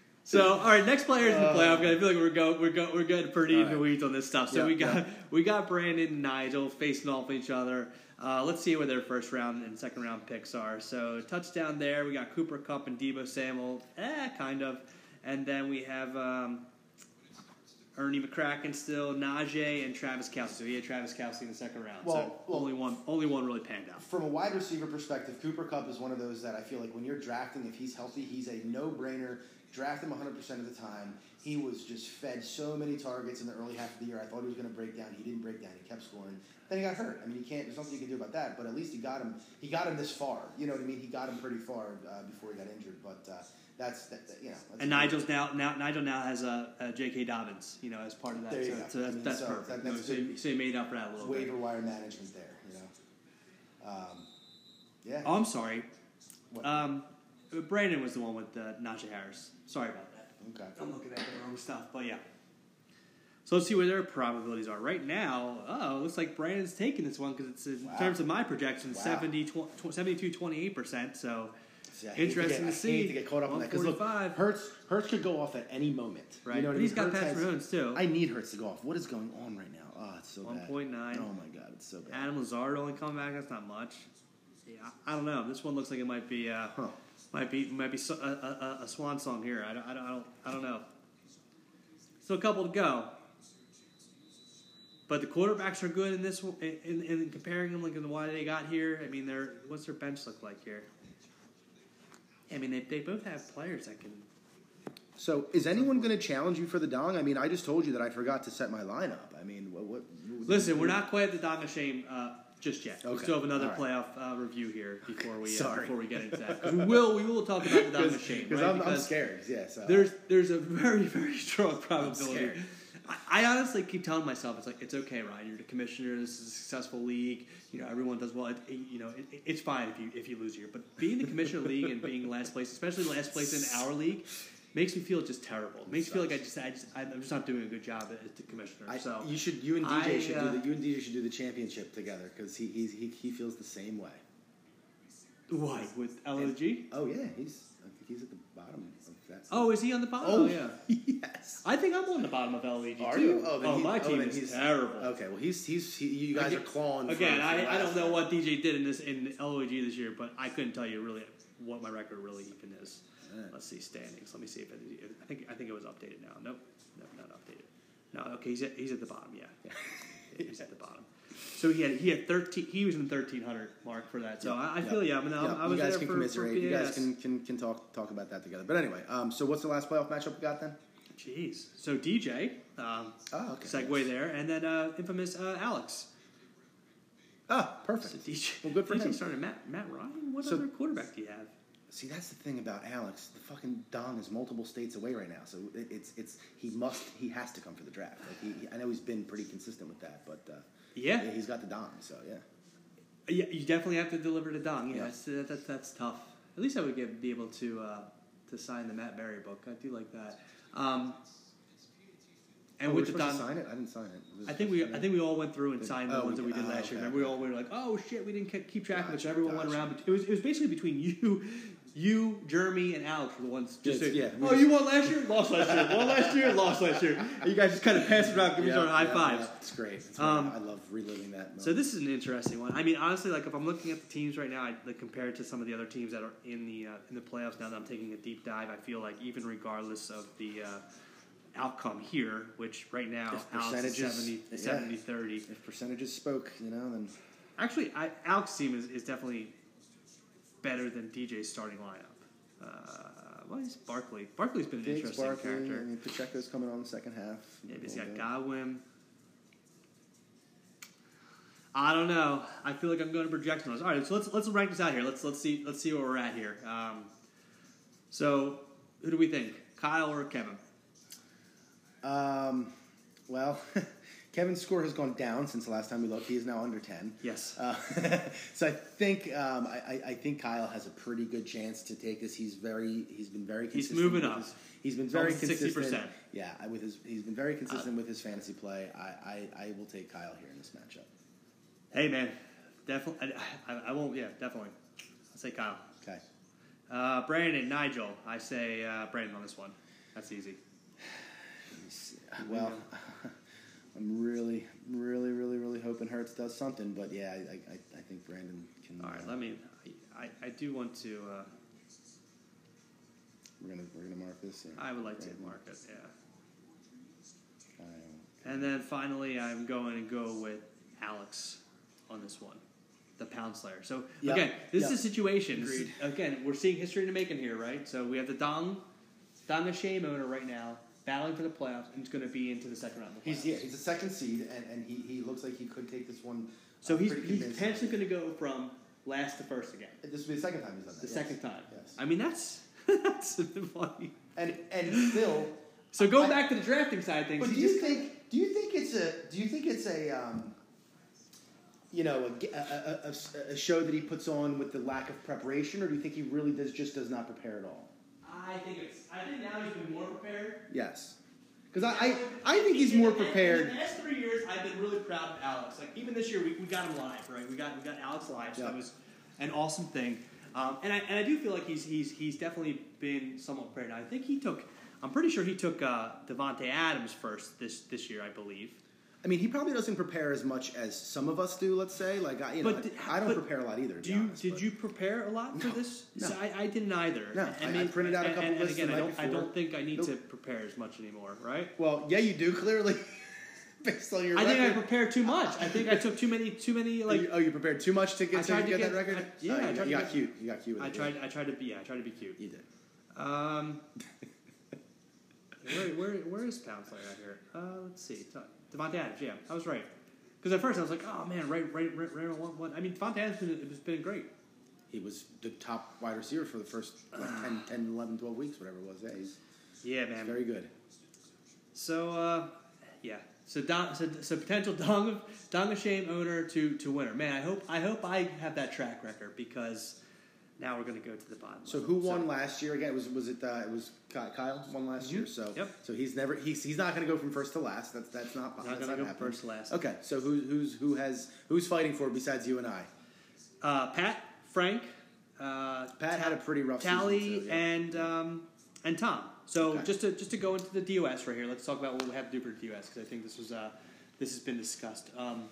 so all right, next players in the Uh, playoff. I feel like we're go we're go we're getting pretty All in the weeds on this stuff. So Yeah, we got yeah. we got Brandon and Nigel facing off each other. Uh, let's see where their first round and second round picks are. So touchdown there, we got Cooper Kupp and Deebo Samuel, eh, kind of, and then we have um, Ernie McCracken still, Najee and Travis Kelce. So he had Travis Kelce in the second round. so Well, well- only one only one really panned out. From a wide receiver perspective, Cooper Kupp is one of those that I feel like when you're drafting, if he's healthy, he's a no brainer. Draft him 100% of the time. He was just fed so many targets in the early half of the year. I thought he was going to break down. He didn't break down. He kept scoring. Then he got hurt. I mean, you can't. There's nothing you can do about that. But at least he got him. He got him this far. You know what I mean? He got him pretty far uh, before he got injured. But uh, that's that, that, you know. That's And Nigel's now, now Nigel now has a, a J.K. Dobbins, you know, as part of that. There you so, go. so that's, I mean, that's so perfect. that- You know, so, you- so you made up for that a little waiver bit. wire management there. You know. Um, yeah. Oh, I'm sorry. Um, Brandon was the one with uh, Najee Harris. Sorry about that. Okay. I'm looking at the wrong stuff, but yeah. So let's see where their probabilities are. Right now, oh, it looks like Brandon's taking this one because it's in Wow. terms of my projection, Wow. 70, tw- 72, 28%. So See, Interesting to, to get, see. I hate to get caught up on that because look, 145. Hurts Hurts could go off at any moment. Right. You know But I mean? he's got Hurts Patrick Mahomes, too. I need Hurts to go off. What is going on right now? Oh, it's so bad. 1.9. Oh my god, it's so bad. Adam Lazard only coming back. That's not much. Yeah, I I don't know. This one looks like it might be uh, Huh. Might be might be a, a, a- swan song here. I don't, I don't I don't I don't know. Still a couple to go. But the quarterbacks are good in this one. In, in, in comparing them, like in why they got here. I mean, they're what's their bench look like here? I mean, they, they both have players that can. So, is anyone going to challenge you for the dong? I mean, I just told you that I forgot to set my lineup. I mean, what? what Listen, we're not quite at the Dong of Shame uh, just yet. Okay. We still have another right. playoff uh, review here before we uh, before we get into that. we will we will talk about the Shame Because right? I'm, I'm scared. Yeah. So there's there's a very very strong probability. I, I honestly keep telling myself it's like it's okay, Ryan. You're the commissioner. This is a successful league. You know everyone does well. It, it- you know it, it's fine if you if you lose here, but being the commissioner of the league and being last place, especially last place in our league. Makes me feel just terrible. Makes me feel like I just, I just, I'm just not doing a good job as the commissioner. I, so you should. You and DJ I, should uh, do the. You and DJ should do the championship together because he, he's he he feels the same way. Why with LOG? Oh yeah, he's. I think he's at the bottom of that. Oh, is he on the bottom? Oh, yeah. yes. I think I'm on the bottom of LEG Are too. you? Oh, then he- my oh, team then is he's- terrible. Okay, well he's he's he, you guys are clawing. Again, I, I don't know what DJ did in this in LOG this year, but I couldn't tell you really what my record really even is. Yeah. Let's see standings. Let me see if it, I think I think it was updated now. Nope, no, not updated. No, okay, he's at, he's at the bottom. Yeah, Yeah. Yeah, he's at the bottom. So he had he had thirteen. He was in the thirteen hundred mark for that. So I, I feel yeah. I mean, Yeah, I was you guys there can for, commiserate. for you guys can, can can talk talk about that together. But anyway, um, so what's the last playoff matchup we got then? Jeez. So DJ, um, Oh, okay. segue there, and then uh, infamous uh, Alex. Ah, So perfect. DJ, Well, good for DJ him. started Matt Matt Ryan. What So- other quarterback do you have? See, that's the thing about Alex. The fucking Dong is multiple states away right now, so it, it's it's he must he has to come for the draft. Like he, I know he's been pretty consistent with that, but uh, Yeah, yeah, he's got the Dong, so yeah. yeah. You definitely have to deliver to Dong. Yeah, Yeah. That's, that, that, that's tough. At least I would get, be able to uh, to sign the Matt Berry book. I do like that. Um, and oh, with the to sign it. I didn't sign it. I think we I think we all went through and signed the oh, ones that we did ah, last year. okay, And we okay. all were like, oh shit, we didn't keep track of it. So Gotcha, everyone went gotcha. around. It was it was basically between you. You, Jeremy, and Alex were the ones just Yes, saying, yeah, we "Oh, you won last year, lost last year, won last year, lost last year." And you guys just kind of pass it around, give each other high fives. It's great. It's Um. I love reliving that. Moment. So this is an interesting one. I mean, honestly, like if I'm looking at the teams right now, I, like compared to some of the other teams that are in the uh, in the playoffs. Now that I'm taking a deep dive, I feel like even regardless of the uh, outcome here, which right now If Alex is percentages- 70, yeah. 70 30. if percentages spoke, you know, then Actually, I, Alex's team is, is definitely better than DJ's starting lineup. Uh, well, he's Barkley. Barkley's been an Diggs, interesting Barkley, character. I mean, Pacheco's coming on the second half. Yeah, he's got bit. Godwin. I don't know. I feel like I'm going to projectionals. All right, so let's let's rank this out here. Let's let's see let's see where we're at here. Um, so, who do we think, Kyle or Kevin? Um, well, Kevin's score has gone down since the last time we looked. He is now under ten. Yes. Uh, so I think um, I, I- think Kyle has a pretty good chance to take this. He's very he's been very consistent. He's moving up. his- he's been very consistent. 60%. Yeah, with his he's been very consistent with his fantasy play. I, I, I will take Kyle here in this matchup. Hey man, definitely. I, I, I won't. Yeah, definitely. I'll say Kyle. Okay. Uh, Brandon, Nigel. I say uh, Brandon on this one. That's easy. Well, I'm really, really, really, really hoping Hurts does something. But yeah, I, I, I think Brandon can. All right. uh, Let me. I, I do want to. Uh, We're gonna we're gonna mark this. yeah. I would like to mark it. Yeah. Kyle. And then finally, I'm going to go with Alex on this one, the Pound Slayer. So Yep. again, this Yep. is a situation. Agreed. again, we're seeing history in the making here, right? So we have the Dong, Dong of Shame owner right now battling for the playoffs, and is going to be into the second round. Of the He's yeah, he's a second seed, and, and he, he looks like he could take this one. So uh, he's, he's potentially going to go from last to first again. This will be the second time he's done that. The yes. second time. Yes. I mean, that's that's funny. And and still. So go I- back to the drafting side of things, But do you think? Do you think it's a? Do you think it's a? Um, you know, a, a- a- a show that he puts on with the lack of preparation, or do you think he really does just does not prepare at all? I think it's. I think now he's been more prepared. Yes, because I, I I think he's more prepared. In the last three years, I've been really proud of Alex. Like even this year, we, we got him live, right? We got we got Alex live, so Yeah. that was an awesome thing. Um, and I and I do feel like he's he's he's definitely been somewhat prepared. I think he took. I'm pretty sure he took uh, Davante Adams first this this year, I believe. I mean, he probably doesn't prepare as much as some of us do. Let's say, like I, you know, did- I don't prepare a lot either. Do you honest, did but- you prepare a lot for No, this? no. So I, I didn't either. No, I- I printed out a and- couple and, lists the again, I don't, I don't think I need Nope. to prepare as much anymore, right? Well, yeah, you do clearly, based on your. I think I prepared too much. I think I took too many too many Oh, like you, oh, you prepared too much to get to to get, get- that record. I- yeah, Oh, I you, tried to you got get- cute. You got cute. With I it, tried. I tried to be. Yeah, I tried to be cute. Yeah. You did. Um, where where where is Pound Slayer out here? Uh, let's see. Davante Adams. Yeah, I was right. Because at first I was like, oh man, right, right, right, right one, one. I mean, Davante Adams has been, great. He was the top wide receiver for the first like, 10, 10, 11, 12 weeks, whatever it was. Yeah, he's, Yeah, he's man. very good. So uh, yeah. So, Don, so so potential Dong Dong Shame owner to to winner. Man, I hope I hope I have that track record because now we're gonna go to the bottom. So level. who won last year again? Was was it? Uh, it was Kyle won last year. So Yep. so he's never he's he's not going to go from first to last. That's that's not Not gonna go happening. first to last. Okay, so who who's who has who's fighting for besides you and I? Uh, Pat, Frank, uh, Pat had a pretty rough Tally, season, so, yeah. and um, and Tom. So Okay. just to just to go into the DOS right here, let's talk about what we have to do for DOS because I think this was uh, this has been discussed. Um,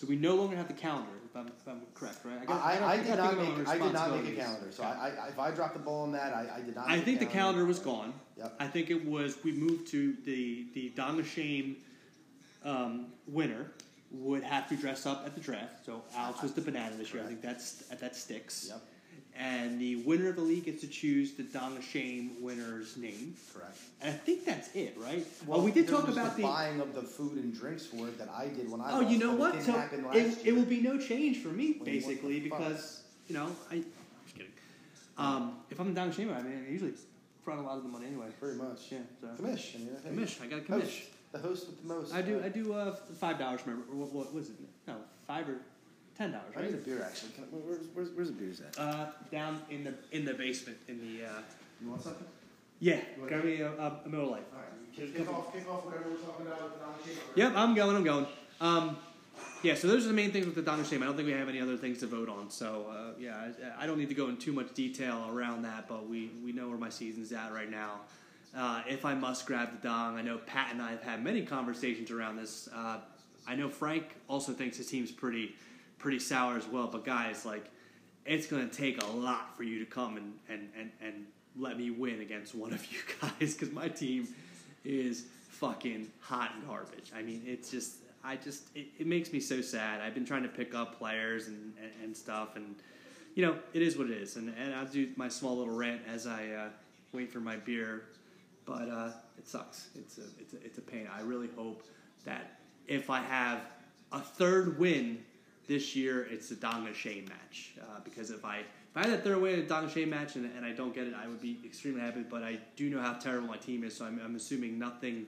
so we no longer have the calendar, if I'm, if I'm correct, right? I, gotta- I, I did not make I did not make a calendar. So I, I if I dropped the ball on that, I, I did not. I think the calendar was gone. Yep. I think it was we moved to the the Dong of Shame um, winner would have to dress up at the draft. So Alex was the banana this year. I think that's that sticks. Yep. And the winner of the league gets to choose the Dong of Shame winner's name. Correct. And I think that's it, right? Well, we did talk about the the. buying of the food and drinks for it that I did when I. oh, lost, you know what? So it, it will be no change for me, you basically, the because you know I. Just kidding. Um, if I'm the Dong of Shame, I mean, I usually front a lot of the money anyway. Very much. Yeah. So. Commish. I mean, I Commish. I got a commish. Host. The host with the most. I do. I do. Uh, five dollars. Remember what, what was it? No, five or ten dollars. I need a beer actually. Can where's, where's, where's the beers at? Uh, down in the in the basement in the. Uh, You want something? yeah, grab me a, a, a Miller Lite. All right. Kick, kick off. Kick off whatever we're talking about with the. Yep, I'm going. I'm going. Um, yeah, so those are the main things with the Dong of Shame. I don't think we have any other things to vote on. So uh, yeah, I, I don't need to go in too much detail around that, but we we know where my season's at right now. Uh, if I must grab the dong, I know Pat and I have had many conversations around this. Uh, I know Frank also thinks his team's pretty pretty sour as well. But guys, like, it's to take a lot for you to come and and and, and let me win against one of you guys because my team is fucking hot and garbage. I mean, it's just I just it, it makes me so sad. I've been trying to pick up players and and, and stuff and. You know, it is what it is, and, and I'll do my small little rant as I uh, wait for my beer but uh, it sucks. It's a, it's a it's a pain. I really hope that if I have a third win this year, it's the Dong of Shame match. Uh, because if I if I had that third win in the Dong of Shame match and, and I don't get it, I would be extremely happy. But I do know how terrible my team is, so I'm, I'm assuming nothing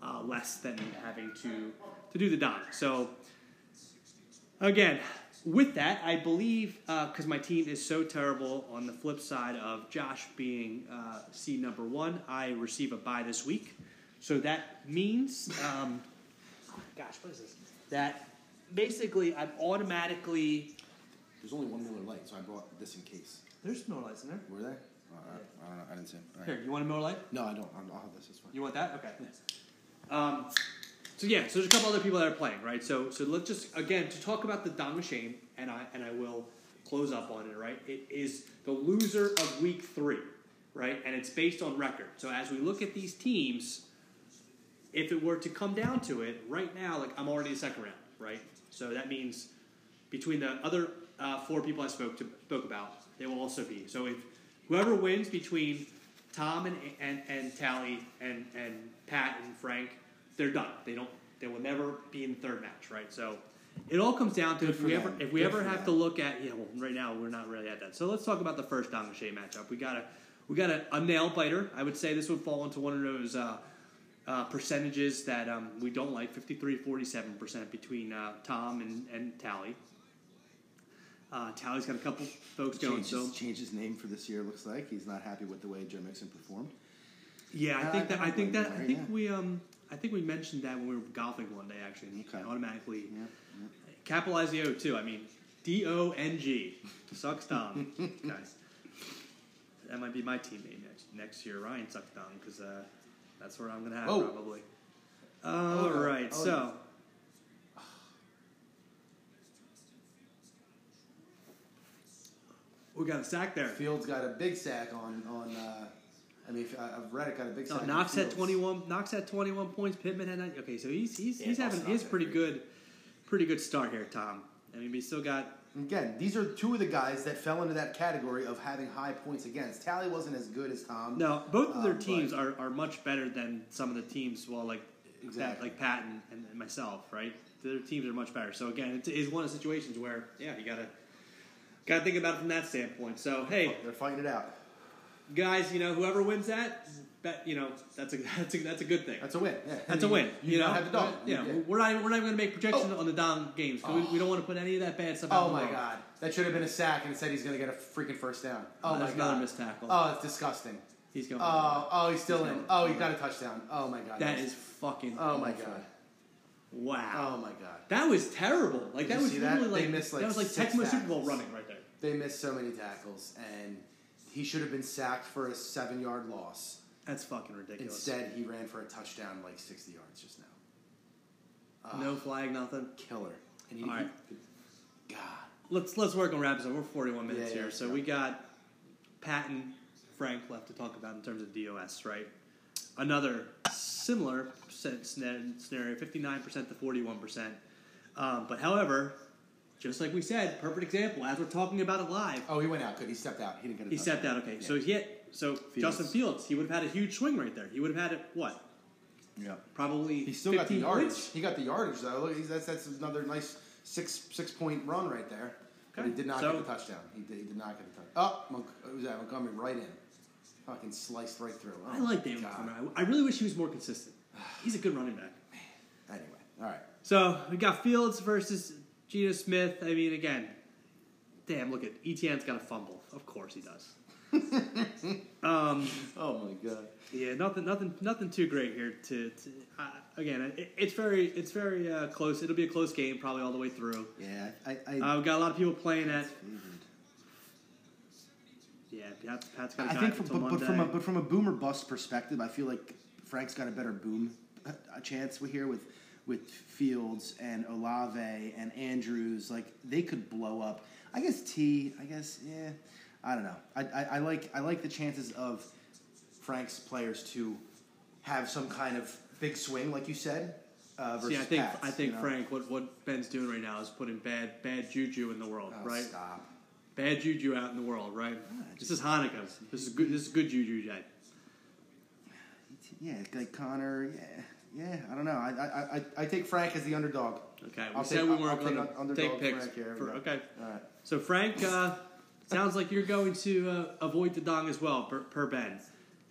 uh, less than having to to do the Don. So again, with that, I believe because my team is so terrible. On the flip side of Josh being uh, seed number one, I receive a bye this week. So that means, um, gosh, what is this? That basically I'm automatically. There's only one Miller Light, so I brought this in case. There's Miller Lights in there. Were there? Uh, I don't know. I didn't see them. All right. Here, you want a Miller Light? No, I don't. I'll I'll have this. It's fine. You want that? Okay. Um, so yeah, so there's a couple other people that are playing, right? So so let's just again to talk about the Don Shane, and I and I will close up on it, right? It is the loser of week three, right? And it's based on record. So as we look at these teams, if it were to come down to it, right now, like I'm already in the second round, right? So that means between the other uh, four people I spoke to spoke about, they will also be. So if whoever wins between Tom and and, and Tally and and Pat and Frank, they're done. They don't. They will never be in the third match, right? So it all comes down to Good if we them. ever if we Good ever have them. to look at yeah. Well, right now we're not really at that. So let's talk about the first and Shay matchup. We got a we got a, a nail biter. I would say this would fall into one of those. Uh, uh, percentages that um, we don't like 53 47% between uh, Tom and, and Tally. Uh, Tally's got a couple folks going, Changed, so his, changed his name for this year. Looks like he's not happy with the way Joe Mixon performed. Yeah, I Uh, think that I I think that I think yeah. we um I think we mentioned that when we were golfing one day actually, and Okay. automatically Yeah, capitalize the O too. I mean D O N G sucks Dom, guys. That might be my team name next next year. Ryan sucks because uh, that's where I'm gonna have Oh. probably. All no. right, Oh, so. We got a sack there. Fields got a big sack on on. Uh, I mean, I've read it got a big No, sack. on Knox had twenty one. Knox had twenty one points. Pittman had nine. Okay, so he's he's Yeah, he's having Boston his pretty good, pretty good start here, Tom. I mean, we still got Again, these are two of the guys that fell into that category of having high points against. Tally wasn't as good as Tom. no. Both of their Um, teams are, are much better than some of the teams. Well, like Pat, Exactly. like Pat and, and, and myself, right? Their teams are much better. So again, it is one of the situations where yeah, you gotta gotta think about it from that standpoint. So hey, They're fighting it out. guys, you know whoever wins that, bet you know that's a that's a that's a good thing. That's a win. Yeah. That's I a mean, win. You, You, know, now have the dog. Yeah, Yeah. we're not we're not going to make projections Oh. on the Dom games 'cause we, we don't want to put any of that bad stuff. Oh my god, that should have been a sack, and said he's going to get a freaking first down. Oh That's my god, another missed tackle. Oh, it's disgusting. He's going. Oh, oh, he's still He's in. Oh, he got a touchdown. Oh my god, that is fucking. Oh my awful. god. Wow. Oh my god. That was terrible. Like Did that was that? literally They like, missed, like, that was like Tecmo Super Bowl running right there. They missed so many tackles, and he should have been sacked for a seven-yard loss. That's fucking ridiculous. Instead, he ran for a touchdown, like sixty yards just now. Ah, no flag, nothing. killer. And he, All right. God. Let's let's work on wrap this up. We're 41 minutes Yeah, yeah, here, so yeah. we got Patton Frank left to talk about in terms of DOS, right? Another similar scenario, 59% to 41%. Um, but however, just like we said, perfect example as we're talking about it live. Oh, he went out. Good. He stepped out. He didn't get a He stepped out. Okay, Yeah. so he had, so Justin Fields, he would have had a huge swing right there. He would have had it what? Yeah. Probably He still got the 15 yardage. points? He got the yardage though. Look, that's that's another nice six six point run right there. But he did not So- get the touchdown. He did, he did not get the touchdown. Oh, Monk, was that Montgomery right in, fucking sliced right through. Oh, I like David Montgomery. I I really wish he was more consistent. He's a good running back. Anyway, all right. So we got Fields versus Geno Smith. I mean, again, damn, look at ETN's got a fumble. Of course he does. um, Oh my god. yeah, nothing, nothing, nothing too great here. To, to uh, again, it, it's very, it's very uh, close. It'll be a close game, probably all the way through. Yeah. I. I, Uh, we've got a lot of people playing at. Yeah, Pat's, Pat's got a I think, from, but, but from a but from a boomer bust perspective, I feel like Frank's got a better boom uh, a chance with here with with Fields and Olave and Andrews. Like they could blow up. I guess T. I guess yeah. I don't know. I, I, I like I like the chances of Frank's players to have some kind of big swing, like you said, uh, versus See, I think Pat's, I think you know? Frank, what what Ben's doing right now is putting bad bad juju in the world, Oh, right? Stop. Bad juju out in the world, right? This is Hanukkah. This is good. This is good juju, Jay. yeah like Connor. Yeah yeah. I don't know. I, I, I, I take Frank as the underdog. Okay, we I'll said take- we weren't going to take picks. Frank here. For, okay, All right. so Frank, uh, sounds like you're going to uh, avoid the dong as well, per, per Ben.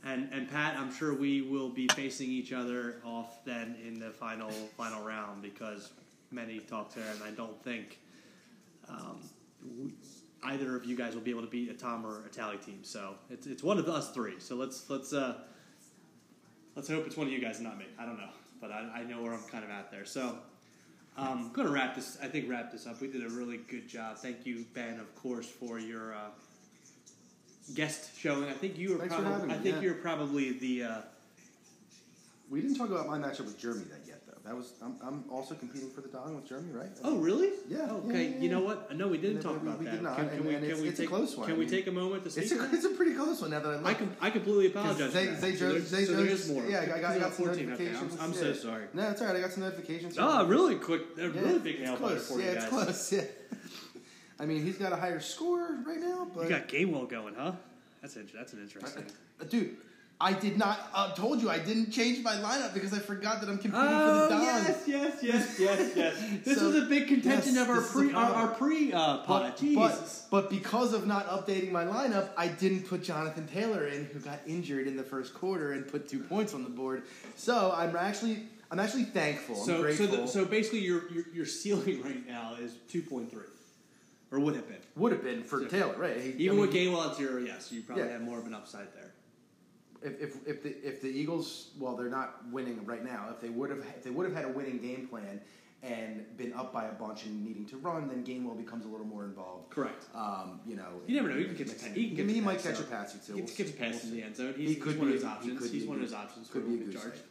And and Pat, I'm sure we will be facing each other off then in the final final round because many talk there, and I don't think um, we, either of you guys will be able to beat a Tom or a Tally team. So it's it's one of us three. So let's let's uh, let's hope it's one of you guys, not me. I don't know, but I, I know where I'm kind of at there. So. Um, I'm going to wrap this. I think wrap this up. We did a really good job. Thank you, Ben, of course, for your uh, guest showing. I think you were Thanks probably. I think yeah. you're probably the. Uh, We didn't talk about my matchup with Jeremy that yet. That was I'm, I'm also competing for the dong with Jeremy, right? oh, really? Yeah, yeah, Okay. yeah, You know what? No, we didn't No, talk we- about we that. did not, Can, can and- we? and Can it's- we it's a take? close one. Can we take a moment to speak? It's a, it's a pretty close one now that I look. I can I completely apologize. Zay- for that. Zay So there's- Zay so there more. yeah, I got- I got some 14. Okay, I'm, notifications, I'm so sorry. No, it's all right. I got some notifications. Oh, really quick, a Yeah, really big it's nail biter close. for yeah, you it's close. Yeah. I mean, he's got a higher score right now, but You got Gainwell going, huh? That's that's an interesting. Uh, dude, I did not. Uh, told you I didn't change my lineup because I forgot that I'm competing Oh for the Don. yes, yes, yes, yes, yes. This So- was a big contention yes, of our pre our, our pre uh, pod. But, but, but because of not updating my lineup, I didn't put Jonathan Taylor in, who got injured in the first quarter and put two points on the board. So I'm actually I'm actually thankful. I'm so so grateful. the, so basically your, your your ceiling right now is two point three, or would have been. would have been for So- Taylor, right? He- Even I with mean, Gainwell at zero, yes, you probably Yeah. have more of an upside there. If, if, if the if the Eagles, well, they're not winning right now. If they would have if they would have had a winning game plan and been up by a bunch and needing to run, then Gainwell becomes a little more involved. Correct. Um, you know, You never know. You can get a tank he can catch me he might catch a pass. In the end zone. He's one of his options. He can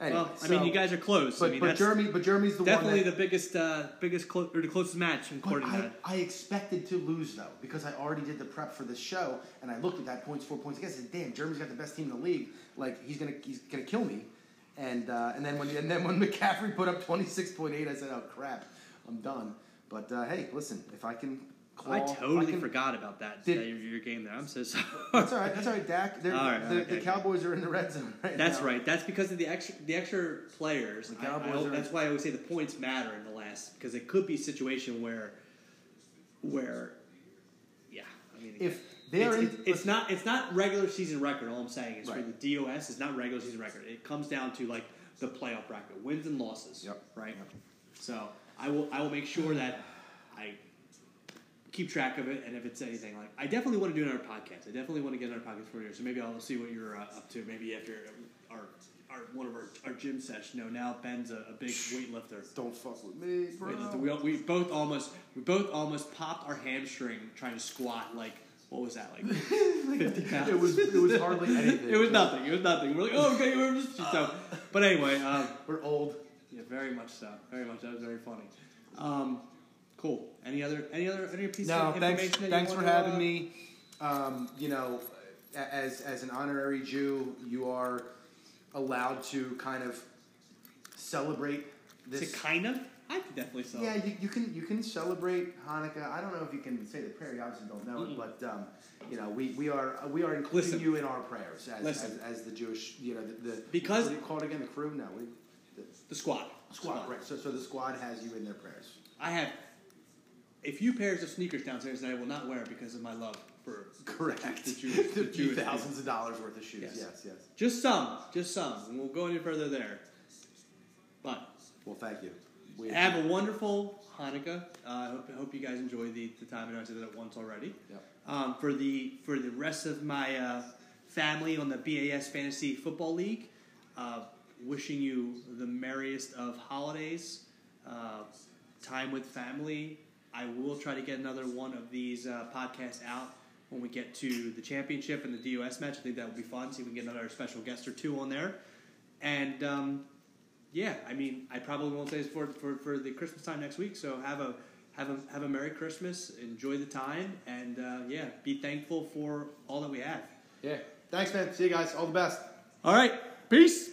Anyway, well, I so- mean, you guys are close. But, I mean, but Jeremy, but Jeremy's the one. definitely one the biggest, uh, biggest, clo- or the closest match according to I, that. I expected to lose though because I already did the prep for the show and I looked at that points four points against. I said, "Damn, Jeremy's got the best team in the league. Like he's gonna he's gonna kill me." And uh, and then when and then when McCaffrey put up twenty six point eight, I said, "Oh crap, I'm done." But uh, hey, listen, if I can, claw, I totally can- forgot about that. Did- that your, your game there. I'm so sorry. That's all right. That's all right, Dak. They're, All right, the, okay, the Cowboys are in the red zone right That's now. right. That's because of the extra the extra players. The I- I Cowboys are- that's why I always say the points matter in the last because it could be a situation where where yeah. I mean, If they're it's, in, it's, it's not it's not regular season record. All I'm saying is Right. for the DOS, it's not regular season record. It comes down to like the playoff bracket, wins and losses. Yep. Right. Yep. So I will I will make sure that I keep track of it, and if it's anything like I definitely want to do another podcast. I definitely want to get another podcast for you. So maybe I'll see what you're uh, up to. Maybe after our. Our, one of our, our gym session. No, now Ben's a, a big weightlifter. don't fuck with me, bro. We, we both almost we both almost popped our hamstring trying to squat like what was that like 50 pounds. It was it was hardly anything. it was nothing. It was nothing. We're like, oh, okay, we're just so. But anyway, um, We're old. yeah, very much so. Very much. That was very funny. Um, cool. Any other any other any piece No, of thanks. information? that you Thanks for to, having uh, me. Um, you know, as as an honorary Jew, you are allowed to kind of celebrate Is this. it kind of? I could definitely sell. yeah, you, you can you can celebrate Hanukkah. I don't know if you can say the prayer. You obviously don't know Mm-mm. it, but um, you know we, we are we are including Listen. you in our prayers as, as, as the Jewish you know the, the Because- what do you call it again the crew no we, the the squad. squad right so so the squad has you in their prayers. I have a few pairs of sneakers downstairs that I will not wear because of my love for Correct. The Jewish- the Jewish thousands of dollars worth of shoes. Yes. yes. yes. just some, just some, and we'll go any further there. But Well, thank you. We have a wonderful Hanukkah. Uh, I hope, I hope you guys enjoy the, the time. I know I said that once already. Yep. Um, for the for the rest of my uh, family on the BAS Fantasy Football League, uh, wishing you the merriest of holidays, uh, time with family. I will try to get another one of these uh, podcasts out when we get to the championship and the DOS match. I think that would be fun. See if we can get another special guest or two on there. And um, yeah, I mean, I probably won't say this for, for, for the Christmas time next week. So have a have a have a Merry Christmas, enjoy the time, and uh, yeah, be thankful for all that we have. Yeah. Thanks, man. See you guys. All the best. All right, peace.